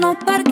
no parque.